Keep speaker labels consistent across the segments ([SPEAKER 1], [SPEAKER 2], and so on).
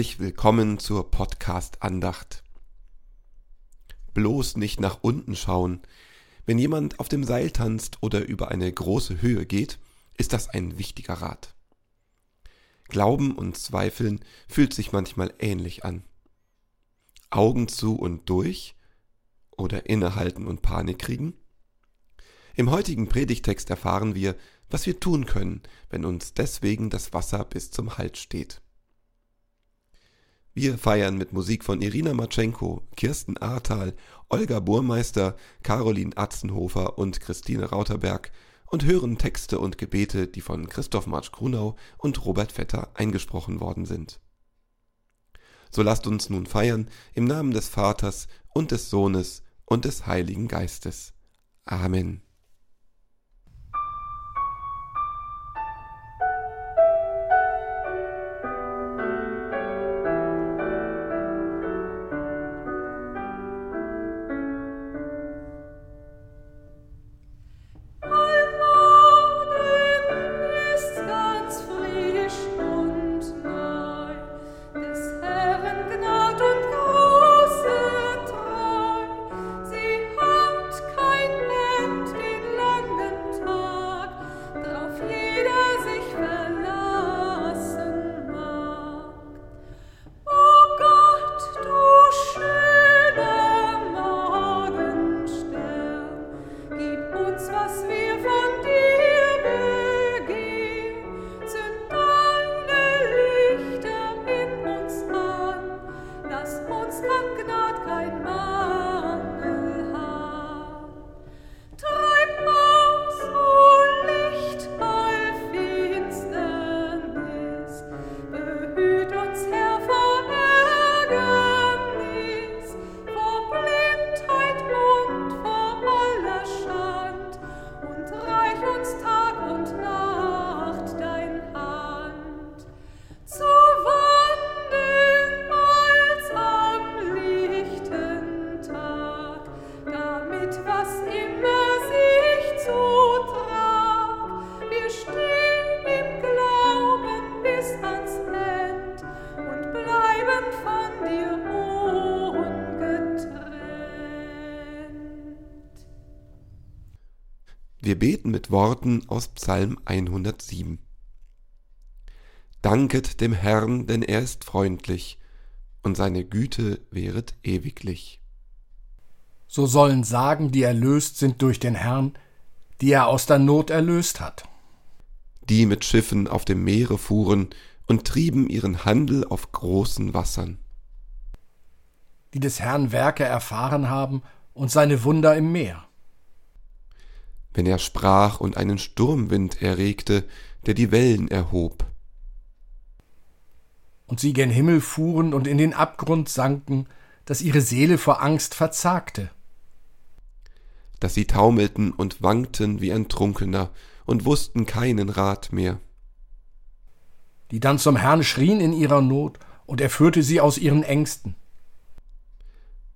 [SPEAKER 1] Herzlich willkommen zur Podcast-Andacht. Bloß nicht nach unten schauen. Wenn jemand auf dem Seil tanzt oder über eine große Höhe geht, ist das ein wichtiger Rat. Glauben und Zweifeln fühlt sich manchmal ähnlich an. Augen zu und durch oder innehalten und Panik kriegen? Im heutigen Predigtext erfahren wir, was wir tun können, wenn uns deswegen das Wasser bis zum Hals steht. Wir feiern mit Musik von Irina Matschenko, Kirsten Ahrtal, Olga Burmeister, Caroline Atzenhofer und Christine Rauterberg und hören Texte und Gebete, die von Christoph Marsch Grunau und Robert Vetter eingesprochen worden sind. So lasst uns nun feiern im Namen des Vaters und des Sohnes und des Heiligen Geistes. Amen. me a Wir beten mit Worten aus Psalm 107. Danket dem Herrn, denn er ist freundlich, und seine Güte wäret ewiglich.
[SPEAKER 2] So sollen sagen, die erlöst sind durch den Herrn, die er aus der Not erlöst hat.
[SPEAKER 1] Die mit Schiffen auf dem Meere fuhren und trieben ihren Handel auf großen Wassern.
[SPEAKER 2] Die des Herrn Werke erfahren haben und seine Wunder im Meer
[SPEAKER 1] wenn er sprach und einen Sturmwind erregte, der die Wellen erhob.
[SPEAKER 2] Und sie gen Himmel fuhren und in den Abgrund sanken, dass ihre Seele vor Angst verzagte.
[SPEAKER 1] Dass sie taumelten und wankten wie ein Trunkener und wussten keinen Rat mehr.
[SPEAKER 2] Die dann zum Herrn schrien in ihrer Not, und er führte sie aus ihren Ängsten.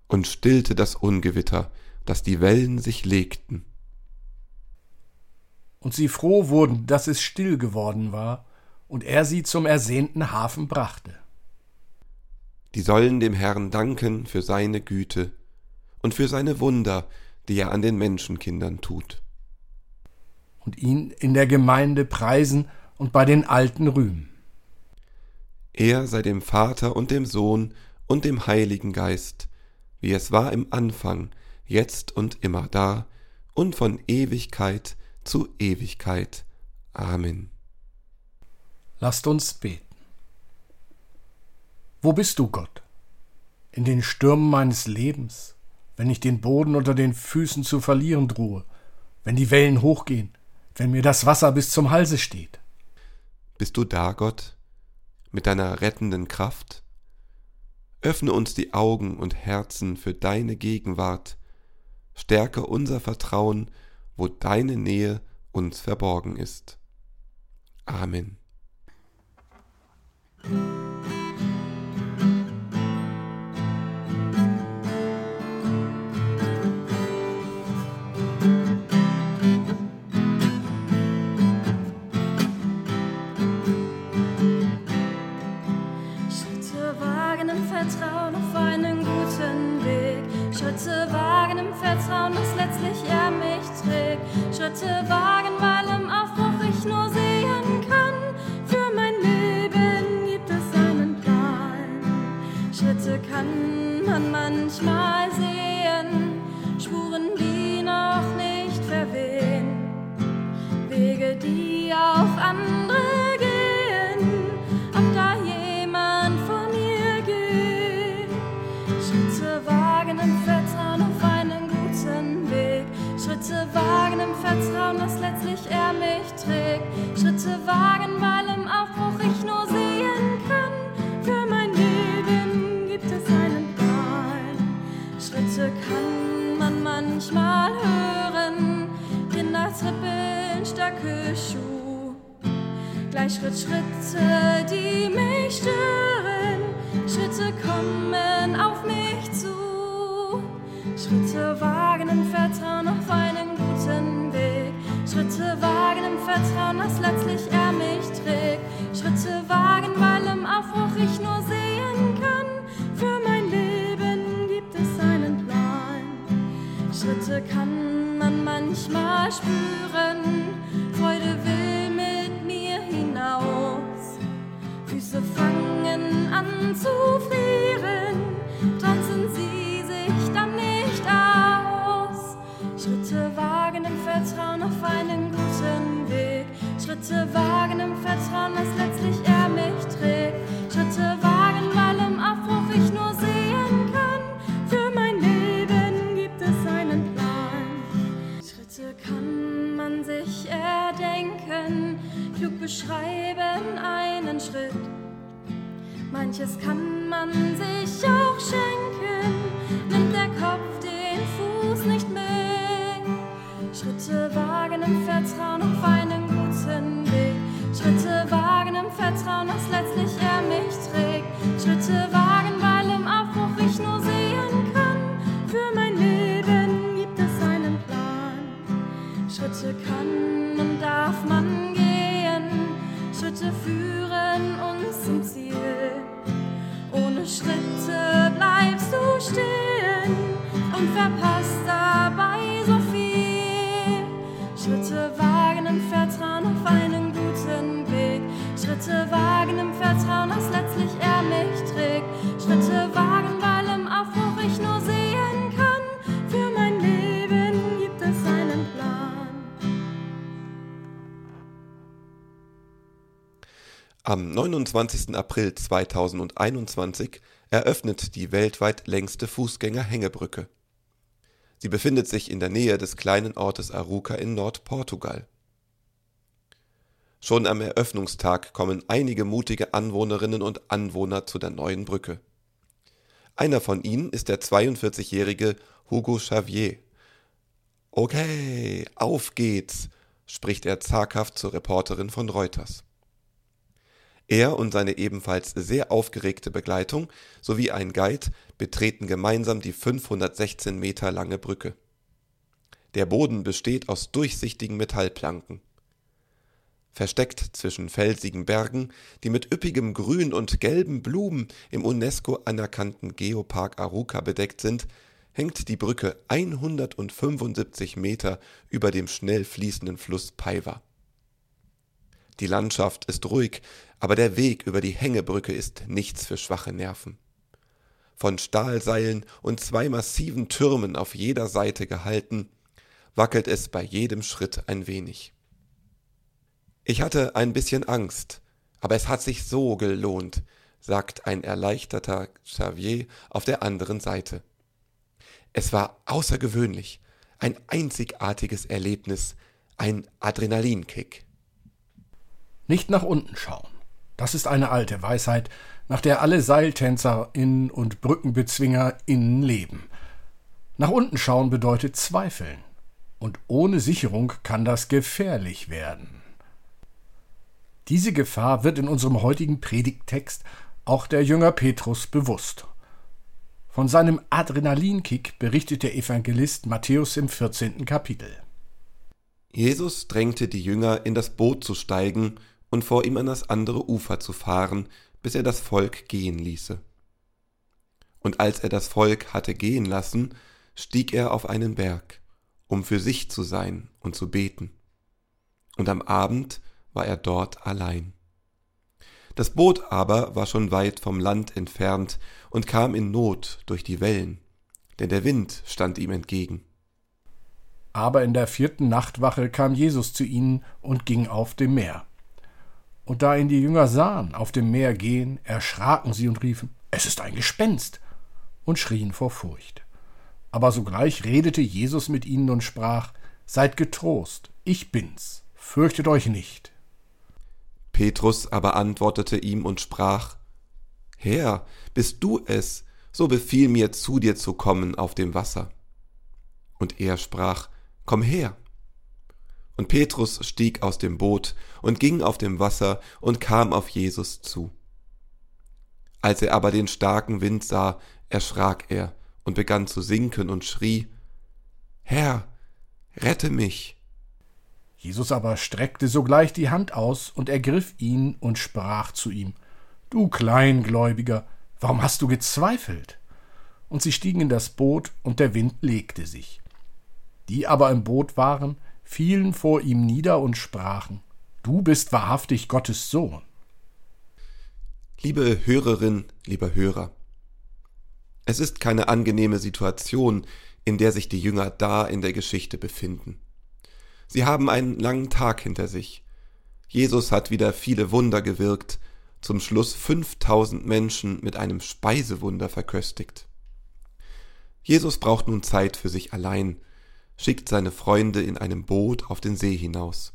[SPEAKER 1] Und stillte das Ungewitter, dass die Wellen sich legten
[SPEAKER 2] und sie froh wurden, dass es still geworden war, und er sie zum ersehnten Hafen brachte.
[SPEAKER 1] Die sollen dem Herrn danken für seine Güte und für seine Wunder, die er an den Menschenkindern tut.
[SPEAKER 2] Und ihn in der Gemeinde preisen und bei den Alten rühmen.
[SPEAKER 1] Er sei dem Vater und dem Sohn und dem Heiligen Geist, wie es war im Anfang, jetzt und immer da und von Ewigkeit zu Ewigkeit. Amen.
[SPEAKER 2] Lasst uns beten. Wo bist du, Gott? In den Stürmen meines Lebens, wenn ich den Boden unter den Füßen zu verlieren drohe, wenn die Wellen hochgehen, wenn mir das Wasser bis zum Halse steht.
[SPEAKER 1] Bist du da, Gott, mit deiner rettenden Kraft? Öffne uns die Augen und Herzen für deine Gegenwart, stärke unser Vertrauen wo deine Nähe uns verborgen ist. Amen.
[SPEAKER 3] Wagen, weil im Aufbruch ich nur sehen kann. Für mein Leben gibt es einen Plan. Schritte kann man manchmal sehen, Spuren, die noch nicht verwehen. Wege, die auch andere Wagen im Vertrauen, dass letztlich er mich trägt. Schritte wagen, weil im Aufbruch ich nur sehen kann. Für mein Leben gibt es einen Plan. Schritte kann man manchmal hören, Rinder trippeln, starke Schuh. Gleich Schritt, Schritte, die mich stören. Schritte kommen auf mich zu. Schritte wagen im Vertrauen auf Weg. Wagen im Vertrauen, dass letztlich er mich trägt. Schritte wagen, weil im Aufbruch ich nur
[SPEAKER 1] 29. April 2021 eröffnet die weltweit längste Fußgänger-Hängebrücke. Sie befindet sich in der Nähe des kleinen Ortes Aruca in Nordportugal. Schon am Eröffnungstag kommen einige mutige Anwohnerinnen und Anwohner zu der neuen Brücke. Einer von ihnen ist der 42-jährige Hugo Xavier. Okay, auf geht's, spricht er zaghaft zur Reporterin von Reuters. Er und seine ebenfalls sehr aufgeregte Begleitung sowie ein Guide betreten gemeinsam die 516 Meter lange Brücke. Der Boden besteht aus durchsichtigen Metallplanken. Versteckt zwischen felsigen Bergen, die mit üppigem Grün und gelben Blumen im UNESCO anerkannten Geopark Aruca bedeckt sind, hängt die Brücke 175 Meter über dem schnell fließenden Fluss Paiva. Die Landschaft ist ruhig, aber der Weg über die Hängebrücke ist nichts für schwache Nerven. Von Stahlseilen und zwei massiven Türmen auf jeder Seite gehalten, wackelt es bei jedem Schritt ein wenig. Ich hatte ein bisschen Angst, aber es hat sich so gelohnt, sagt ein erleichterter Xavier auf der anderen Seite. Es war außergewöhnlich, ein einzigartiges Erlebnis, ein Adrenalinkick.
[SPEAKER 2] Nicht nach unten schauen. Das ist eine alte Weisheit, nach der alle SeiltänzerInnen und BrückenbezwingerInnen leben. Nach unten schauen bedeutet zweifeln. Und ohne Sicherung kann das gefährlich werden. Diese Gefahr wird in unserem heutigen Predigttext auch der Jünger Petrus bewusst. Von seinem Adrenalinkick berichtet der Evangelist Matthäus im 14. Kapitel.
[SPEAKER 1] Jesus drängte die Jünger, in das Boot zu steigen und vor ihm an das andere Ufer zu fahren, bis er das Volk gehen ließe. Und als er das Volk hatte gehen lassen, stieg er auf einen Berg, um für sich zu sein und zu beten. und am Abend war er dort allein. Das Boot aber war schon weit vom Land entfernt und kam in Not durch die Wellen, denn der Wind stand ihm entgegen.
[SPEAKER 2] Aber in der vierten Nachtwache kam Jesus zu ihnen und ging auf dem Meer. Und da ihn die Jünger sahen auf dem Meer gehen, erschraken sie und riefen, es ist ein Gespenst, und schrien vor Furcht. Aber sogleich redete Jesus mit ihnen und sprach, Seid getrost, ich bin's, fürchtet euch nicht.
[SPEAKER 1] Petrus aber antwortete ihm und sprach, Herr, bist du es, so befiehl mir zu dir zu kommen auf dem Wasser. Und er sprach, Komm her. Und Petrus stieg aus dem Boot und ging auf dem Wasser und kam auf Jesus zu. Als er aber den starken Wind sah, erschrak er und begann zu sinken und schrie, Herr, rette mich.
[SPEAKER 2] Jesus aber streckte sogleich die Hand aus und ergriff ihn und sprach zu ihm, Du Kleingläubiger, warum hast du gezweifelt? Und sie stiegen in das Boot, und der Wind legte sich. Die aber im Boot waren, fielen vor ihm nieder und sprachen, Du bist wahrhaftig Gottes Sohn.
[SPEAKER 1] Liebe Hörerin, lieber Hörer, es ist keine angenehme Situation, in der sich die Jünger da in der Geschichte befinden. Sie haben einen langen Tag hinter sich. Jesus hat wieder viele Wunder gewirkt, zum Schluss 5000 Menschen mit einem Speisewunder verköstigt. Jesus braucht nun Zeit für sich allein, schickt seine Freunde in einem Boot auf den See hinaus.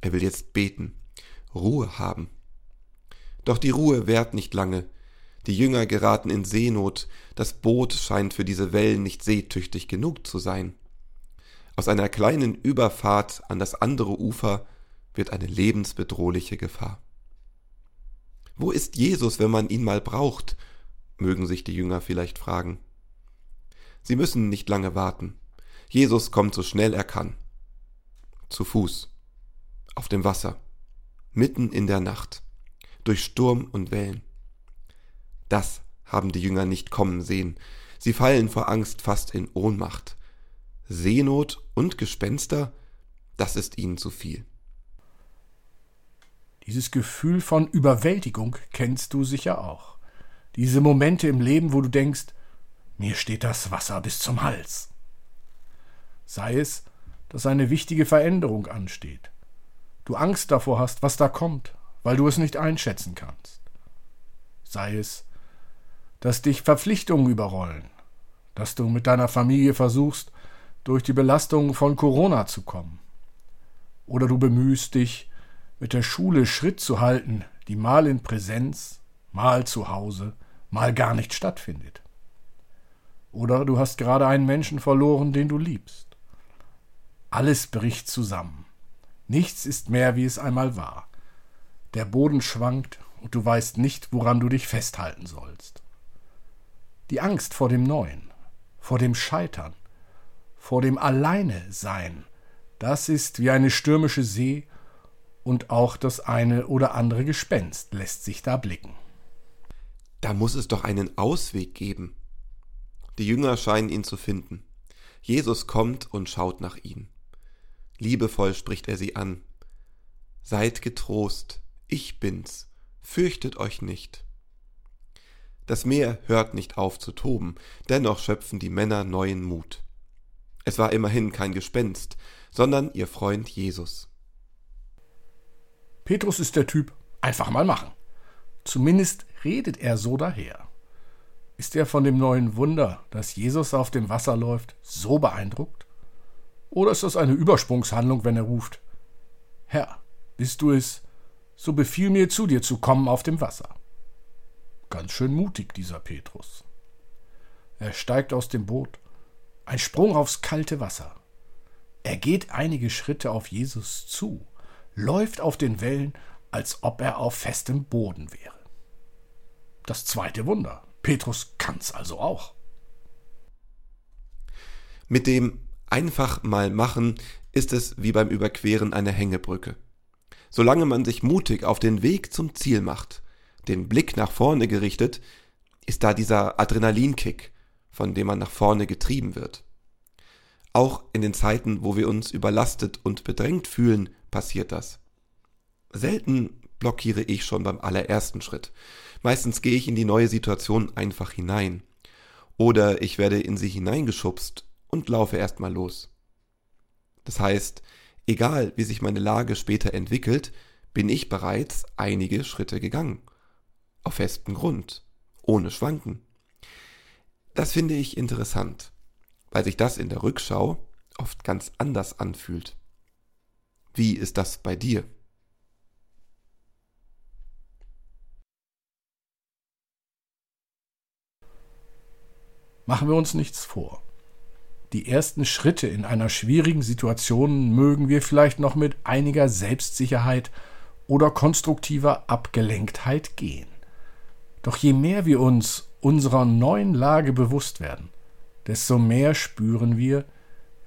[SPEAKER 1] Er will jetzt beten, Ruhe haben. Doch die Ruhe währt nicht lange. Die Jünger geraten in Seenot, das Boot scheint für diese Wellen nicht seetüchtig genug zu sein. Aus einer kleinen Überfahrt an das andere Ufer wird eine lebensbedrohliche Gefahr. Wo ist Jesus, wenn man ihn mal braucht? mögen sich die Jünger vielleicht fragen. Sie müssen nicht lange warten. Jesus kommt so schnell er kann. Zu Fuß, auf dem Wasser, mitten in der Nacht, durch Sturm und Wellen. Das haben die Jünger nicht kommen sehen. Sie fallen vor Angst fast in Ohnmacht. Seenot und Gespenster, das ist ihnen zu viel.
[SPEAKER 2] Dieses Gefühl von Überwältigung kennst du sicher auch. Diese Momente im Leben, wo du denkst, mir steht das Wasser bis zum Hals sei es, dass eine wichtige Veränderung ansteht, du Angst davor hast, was da kommt, weil du es nicht einschätzen kannst, sei es, dass dich Verpflichtungen überrollen, dass du mit deiner Familie versuchst, durch die Belastungen von Corona zu kommen, oder du bemühst dich, mit der Schule Schritt zu halten, die mal in Präsenz, mal zu Hause, mal gar nicht stattfindet. Oder du hast gerade einen Menschen verloren, den du liebst. Alles bricht zusammen. Nichts ist mehr, wie es einmal war. Der Boden schwankt und du weißt nicht, woran du dich festhalten sollst. Die Angst vor dem Neuen, vor dem Scheitern, vor dem Alleine sein, das ist wie eine stürmische See und auch das eine oder andere Gespenst lässt sich da blicken.
[SPEAKER 1] Da muss es doch einen Ausweg geben. Die Jünger scheinen ihn zu finden. Jesus kommt und schaut nach ihnen. Liebevoll spricht er sie an. Seid getrost, ich bin's, fürchtet euch nicht. Das Meer hört nicht auf zu toben, dennoch schöpfen die Männer neuen Mut. Es war immerhin kein Gespenst, sondern ihr Freund Jesus.
[SPEAKER 2] Petrus ist der Typ, einfach mal machen. Zumindest redet er so daher. Ist er von dem neuen Wunder, dass Jesus auf dem Wasser läuft, so beeindruckt? Oder ist das eine Übersprungshandlung, wenn er ruft, Herr, bist du es, so befiehl mir zu dir zu kommen auf dem Wasser. Ganz schön mutig, dieser Petrus. Er steigt aus dem Boot, ein Sprung aufs kalte Wasser. Er geht einige Schritte auf Jesus zu, läuft auf den Wellen, als ob er auf festem Boden wäre. Das zweite Wunder. Petrus kann's also auch.
[SPEAKER 1] Mit dem einfach mal machen ist es wie beim Überqueren einer Hängebrücke. Solange man sich mutig auf den Weg zum Ziel macht, den Blick nach vorne gerichtet, ist da dieser Adrenalinkick, von dem man nach vorne getrieben wird. Auch in den Zeiten, wo wir uns überlastet und bedrängt fühlen, passiert das. Selten blockiere ich schon beim allerersten Schritt. Meistens gehe ich in die neue Situation einfach hinein. Oder ich werde in sie hineingeschubst und laufe erstmal los. Das heißt, egal wie sich meine Lage später entwickelt, bin ich bereits einige Schritte gegangen. Auf festem Grund, ohne Schwanken. Das finde ich interessant, weil sich das in der Rückschau oft ganz anders anfühlt. Wie ist das bei dir?
[SPEAKER 2] Machen wir uns nichts vor. Die ersten Schritte in einer schwierigen Situation mögen wir vielleicht noch mit einiger Selbstsicherheit oder konstruktiver Abgelenktheit gehen. Doch je mehr wir uns unserer neuen Lage bewusst werden, desto mehr spüren wir,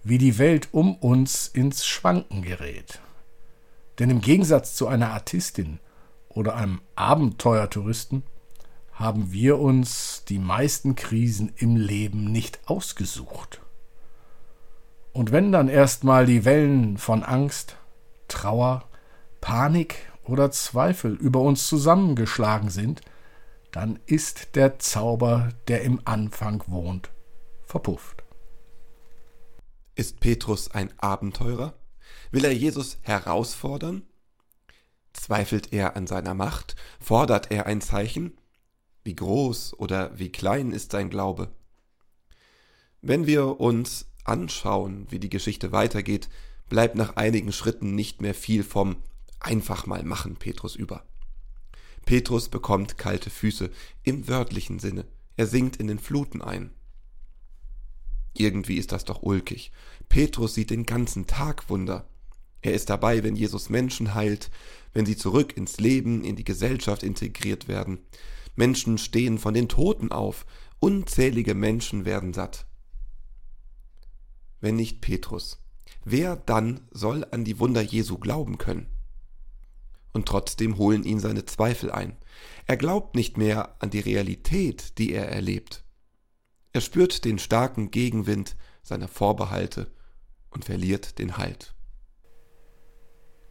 [SPEAKER 2] wie die Welt um uns ins Schwanken gerät. Denn im Gegensatz zu einer Artistin oder einem Abenteuertouristen haben wir uns die meisten Krisen im Leben nicht ausgesucht. Und wenn dann erstmal die Wellen von Angst, Trauer, Panik oder Zweifel über uns zusammengeschlagen sind, dann ist der Zauber, der im Anfang wohnt, verpufft.
[SPEAKER 1] Ist Petrus ein Abenteurer? Will er Jesus herausfordern? Zweifelt er an seiner Macht? Fordert er ein Zeichen? Wie groß oder wie klein ist sein Glaube? Wenn wir uns anschauen, wie die Geschichte weitergeht, bleibt nach einigen Schritten nicht mehr viel vom einfach mal machen Petrus über. Petrus bekommt kalte Füße im wörtlichen Sinne. Er sinkt in den Fluten ein. Irgendwie ist das doch ulkig. Petrus sieht den ganzen Tag Wunder. Er ist dabei, wenn Jesus Menschen heilt, wenn sie zurück ins Leben, in die Gesellschaft integriert werden. Menschen stehen von den Toten auf, unzählige Menschen werden satt. Wenn nicht Petrus, wer dann soll an die Wunder Jesu glauben können? Und trotzdem holen ihn seine Zweifel ein. Er glaubt nicht mehr an die Realität, die er erlebt. Er spürt den starken Gegenwind seiner Vorbehalte und verliert den Halt.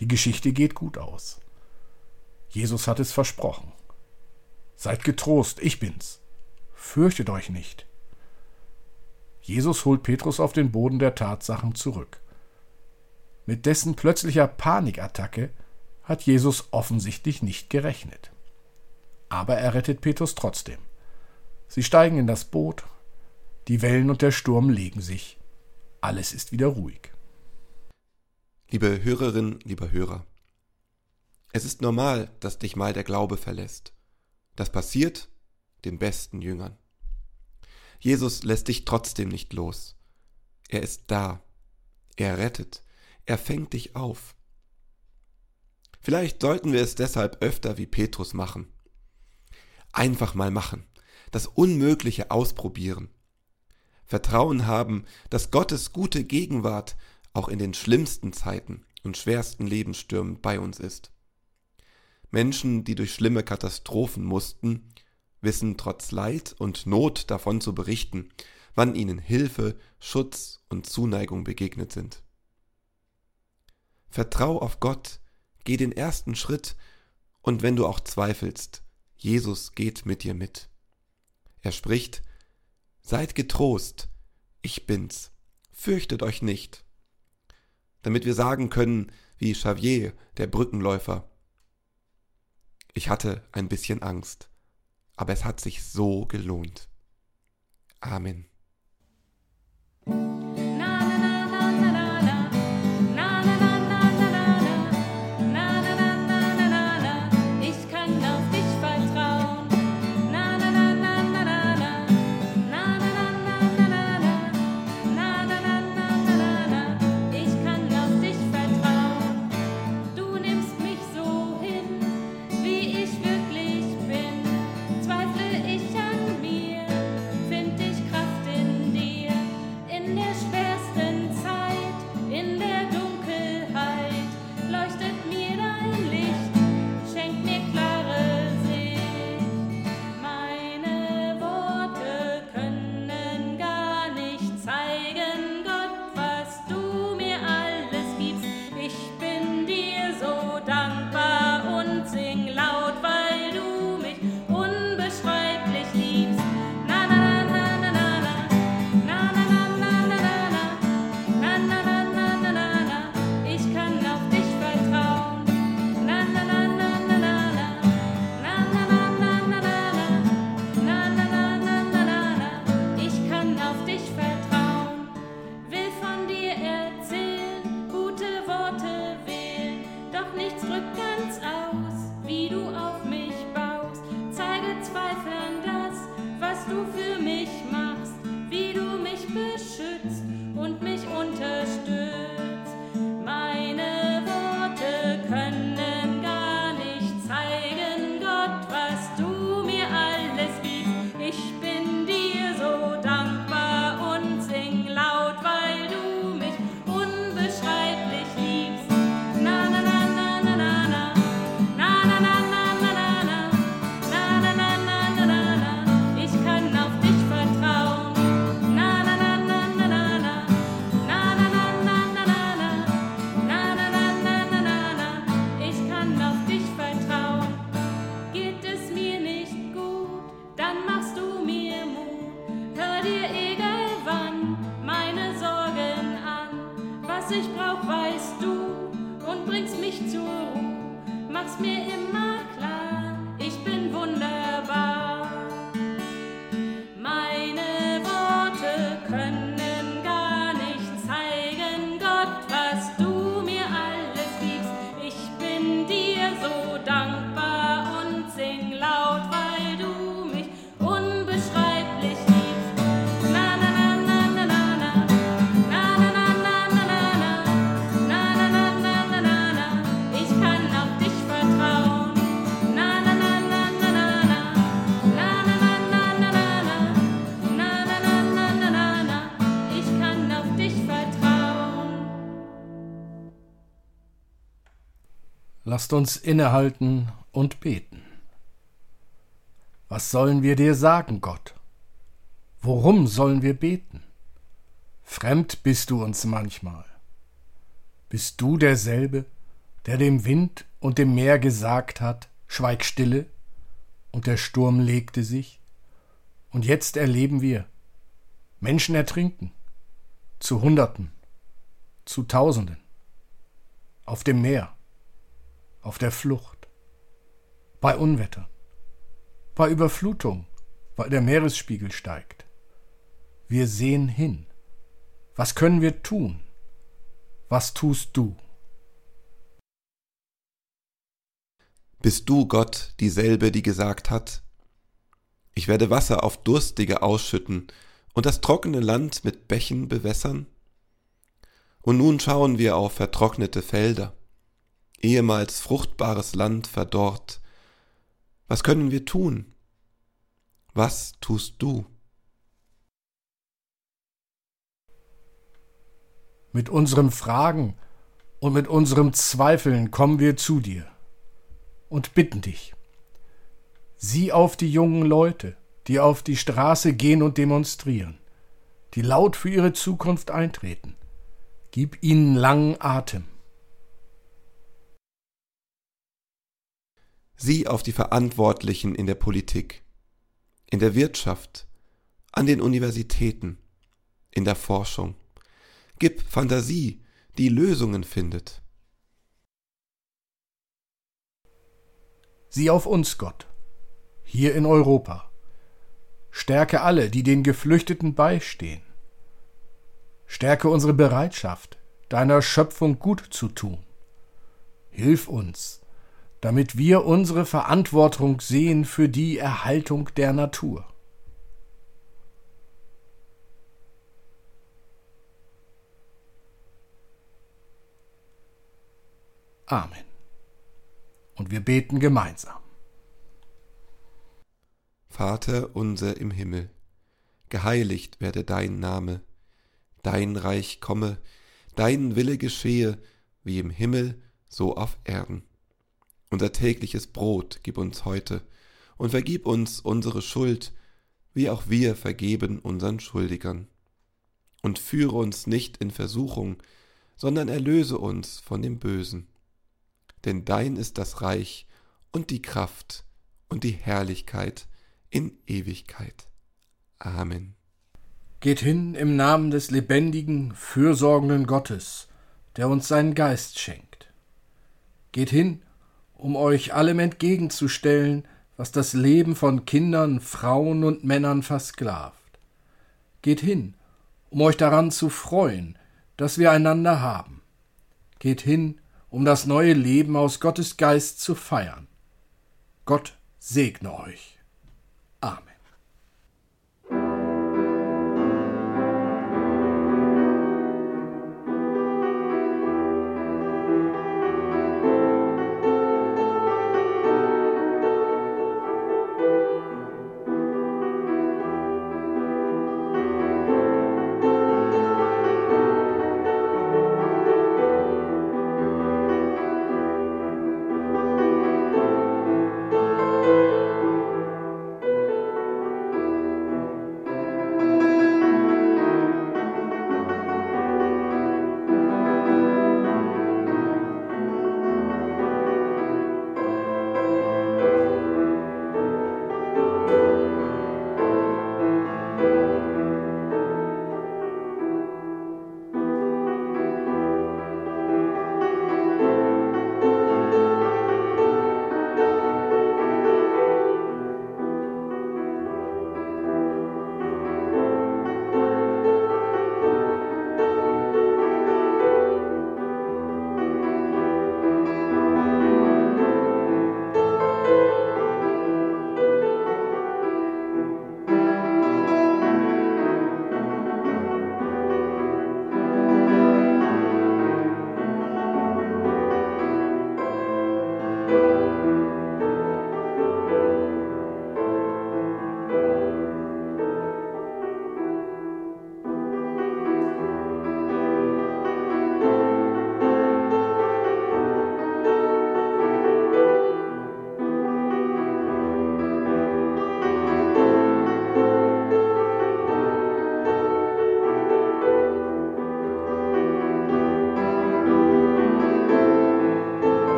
[SPEAKER 2] Die Geschichte geht gut aus. Jesus hat es versprochen. Seid getrost, ich bin's. Fürchtet euch nicht. Jesus holt Petrus auf den Boden der Tatsachen zurück. Mit dessen plötzlicher Panikattacke hat Jesus offensichtlich nicht gerechnet. Aber er rettet Petrus trotzdem. Sie steigen in das Boot, die Wellen und der Sturm legen sich, alles ist wieder ruhig.
[SPEAKER 1] Liebe Hörerin, lieber Hörer, es ist normal, dass dich mal der Glaube verlässt. Das passiert den besten Jüngern. Jesus lässt dich trotzdem nicht los. Er ist da. Er rettet. Er fängt dich auf. Vielleicht sollten wir es deshalb öfter wie Petrus machen. Einfach mal machen. Das Unmögliche ausprobieren. Vertrauen haben, dass Gottes gute Gegenwart auch in den schlimmsten Zeiten und schwersten Lebensstürmen bei uns ist. Menschen, die durch schlimme Katastrophen mussten, wissen trotz Leid und Not davon zu berichten, wann ihnen Hilfe, Schutz und Zuneigung begegnet sind. Vertrau auf Gott, geh den ersten Schritt, und wenn du auch zweifelst, Jesus geht mit dir mit. Er spricht, Seid getrost, ich bin's, fürchtet euch nicht. Damit wir sagen können, wie Xavier, der Brückenläufer, ich hatte ein bisschen Angst, aber es hat sich so gelohnt. Amen.
[SPEAKER 4] me
[SPEAKER 2] Lasst uns innehalten und beten. Was sollen wir dir sagen, Gott? Worum sollen wir beten? Fremd bist du uns manchmal. Bist du derselbe, der dem Wind und dem Meer gesagt hat, schweig stille, und der Sturm legte sich? Und jetzt erleben wir, Menschen ertrinken, zu Hunderten, zu Tausenden, auf dem Meer auf der Flucht, bei Unwettern, bei Überflutung, weil der Meeresspiegel steigt. Wir sehen hin. Was können wir tun? Was tust du?
[SPEAKER 1] Bist du, Gott, dieselbe, die gesagt hat, ich werde Wasser auf Durstige ausschütten und das trockene Land mit Bächen bewässern? Und nun schauen wir auf vertrocknete Felder, ehemals fruchtbares Land verdorrt. Was können wir tun? Was tust du?
[SPEAKER 2] Mit unserem Fragen und mit unserem Zweifeln kommen wir zu dir und bitten dich. Sieh auf die jungen Leute, die auf die Straße gehen und demonstrieren, die laut für ihre Zukunft eintreten. Gib ihnen langen Atem.
[SPEAKER 1] Sieh auf die Verantwortlichen in der Politik, in der Wirtschaft, an den Universitäten, in der Forschung. Gib Fantasie, die Lösungen findet.
[SPEAKER 2] Sieh auf uns, Gott, hier in Europa. Stärke alle, die den Geflüchteten beistehen. Stärke unsere Bereitschaft, deiner Schöpfung gut zu tun. Hilf uns, damit wir unsere Verantwortung sehen für die Erhaltung der Natur. Amen. Und wir beten gemeinsam.
[SPEAKER 1] Vater unser im Himmel, geheiligt werde dein Name, dein Reich komme, dein Wille geschehe, wie im Himmel, so auf Erden. Unser tägliches Brot gib uns heute und vergib uns unsere Schuld, wie auch wir vergeben unseren Schuldigern. Und führe uns nicht in Versuchung, sondern erlöse uns von dem Bösen. Denn dein ist das Reich und die Kraft und die Herrlichkeit in Ewigkeit. Amen.
[SPEAKER 2] Geht hin im Namen des lebendigen, fürsorgenden Gottes, der uns seinen Geist schenkt. Geht hin, um euch allem entgegenzustellen, was das Leben von Kindern, Frauen und Männern versklavt. Geht hin, um euch daran zu freuen, dass wir einander haben. Geht hin, um das neue Leben aus Gottes Geist zu feiern. Gott segne euch.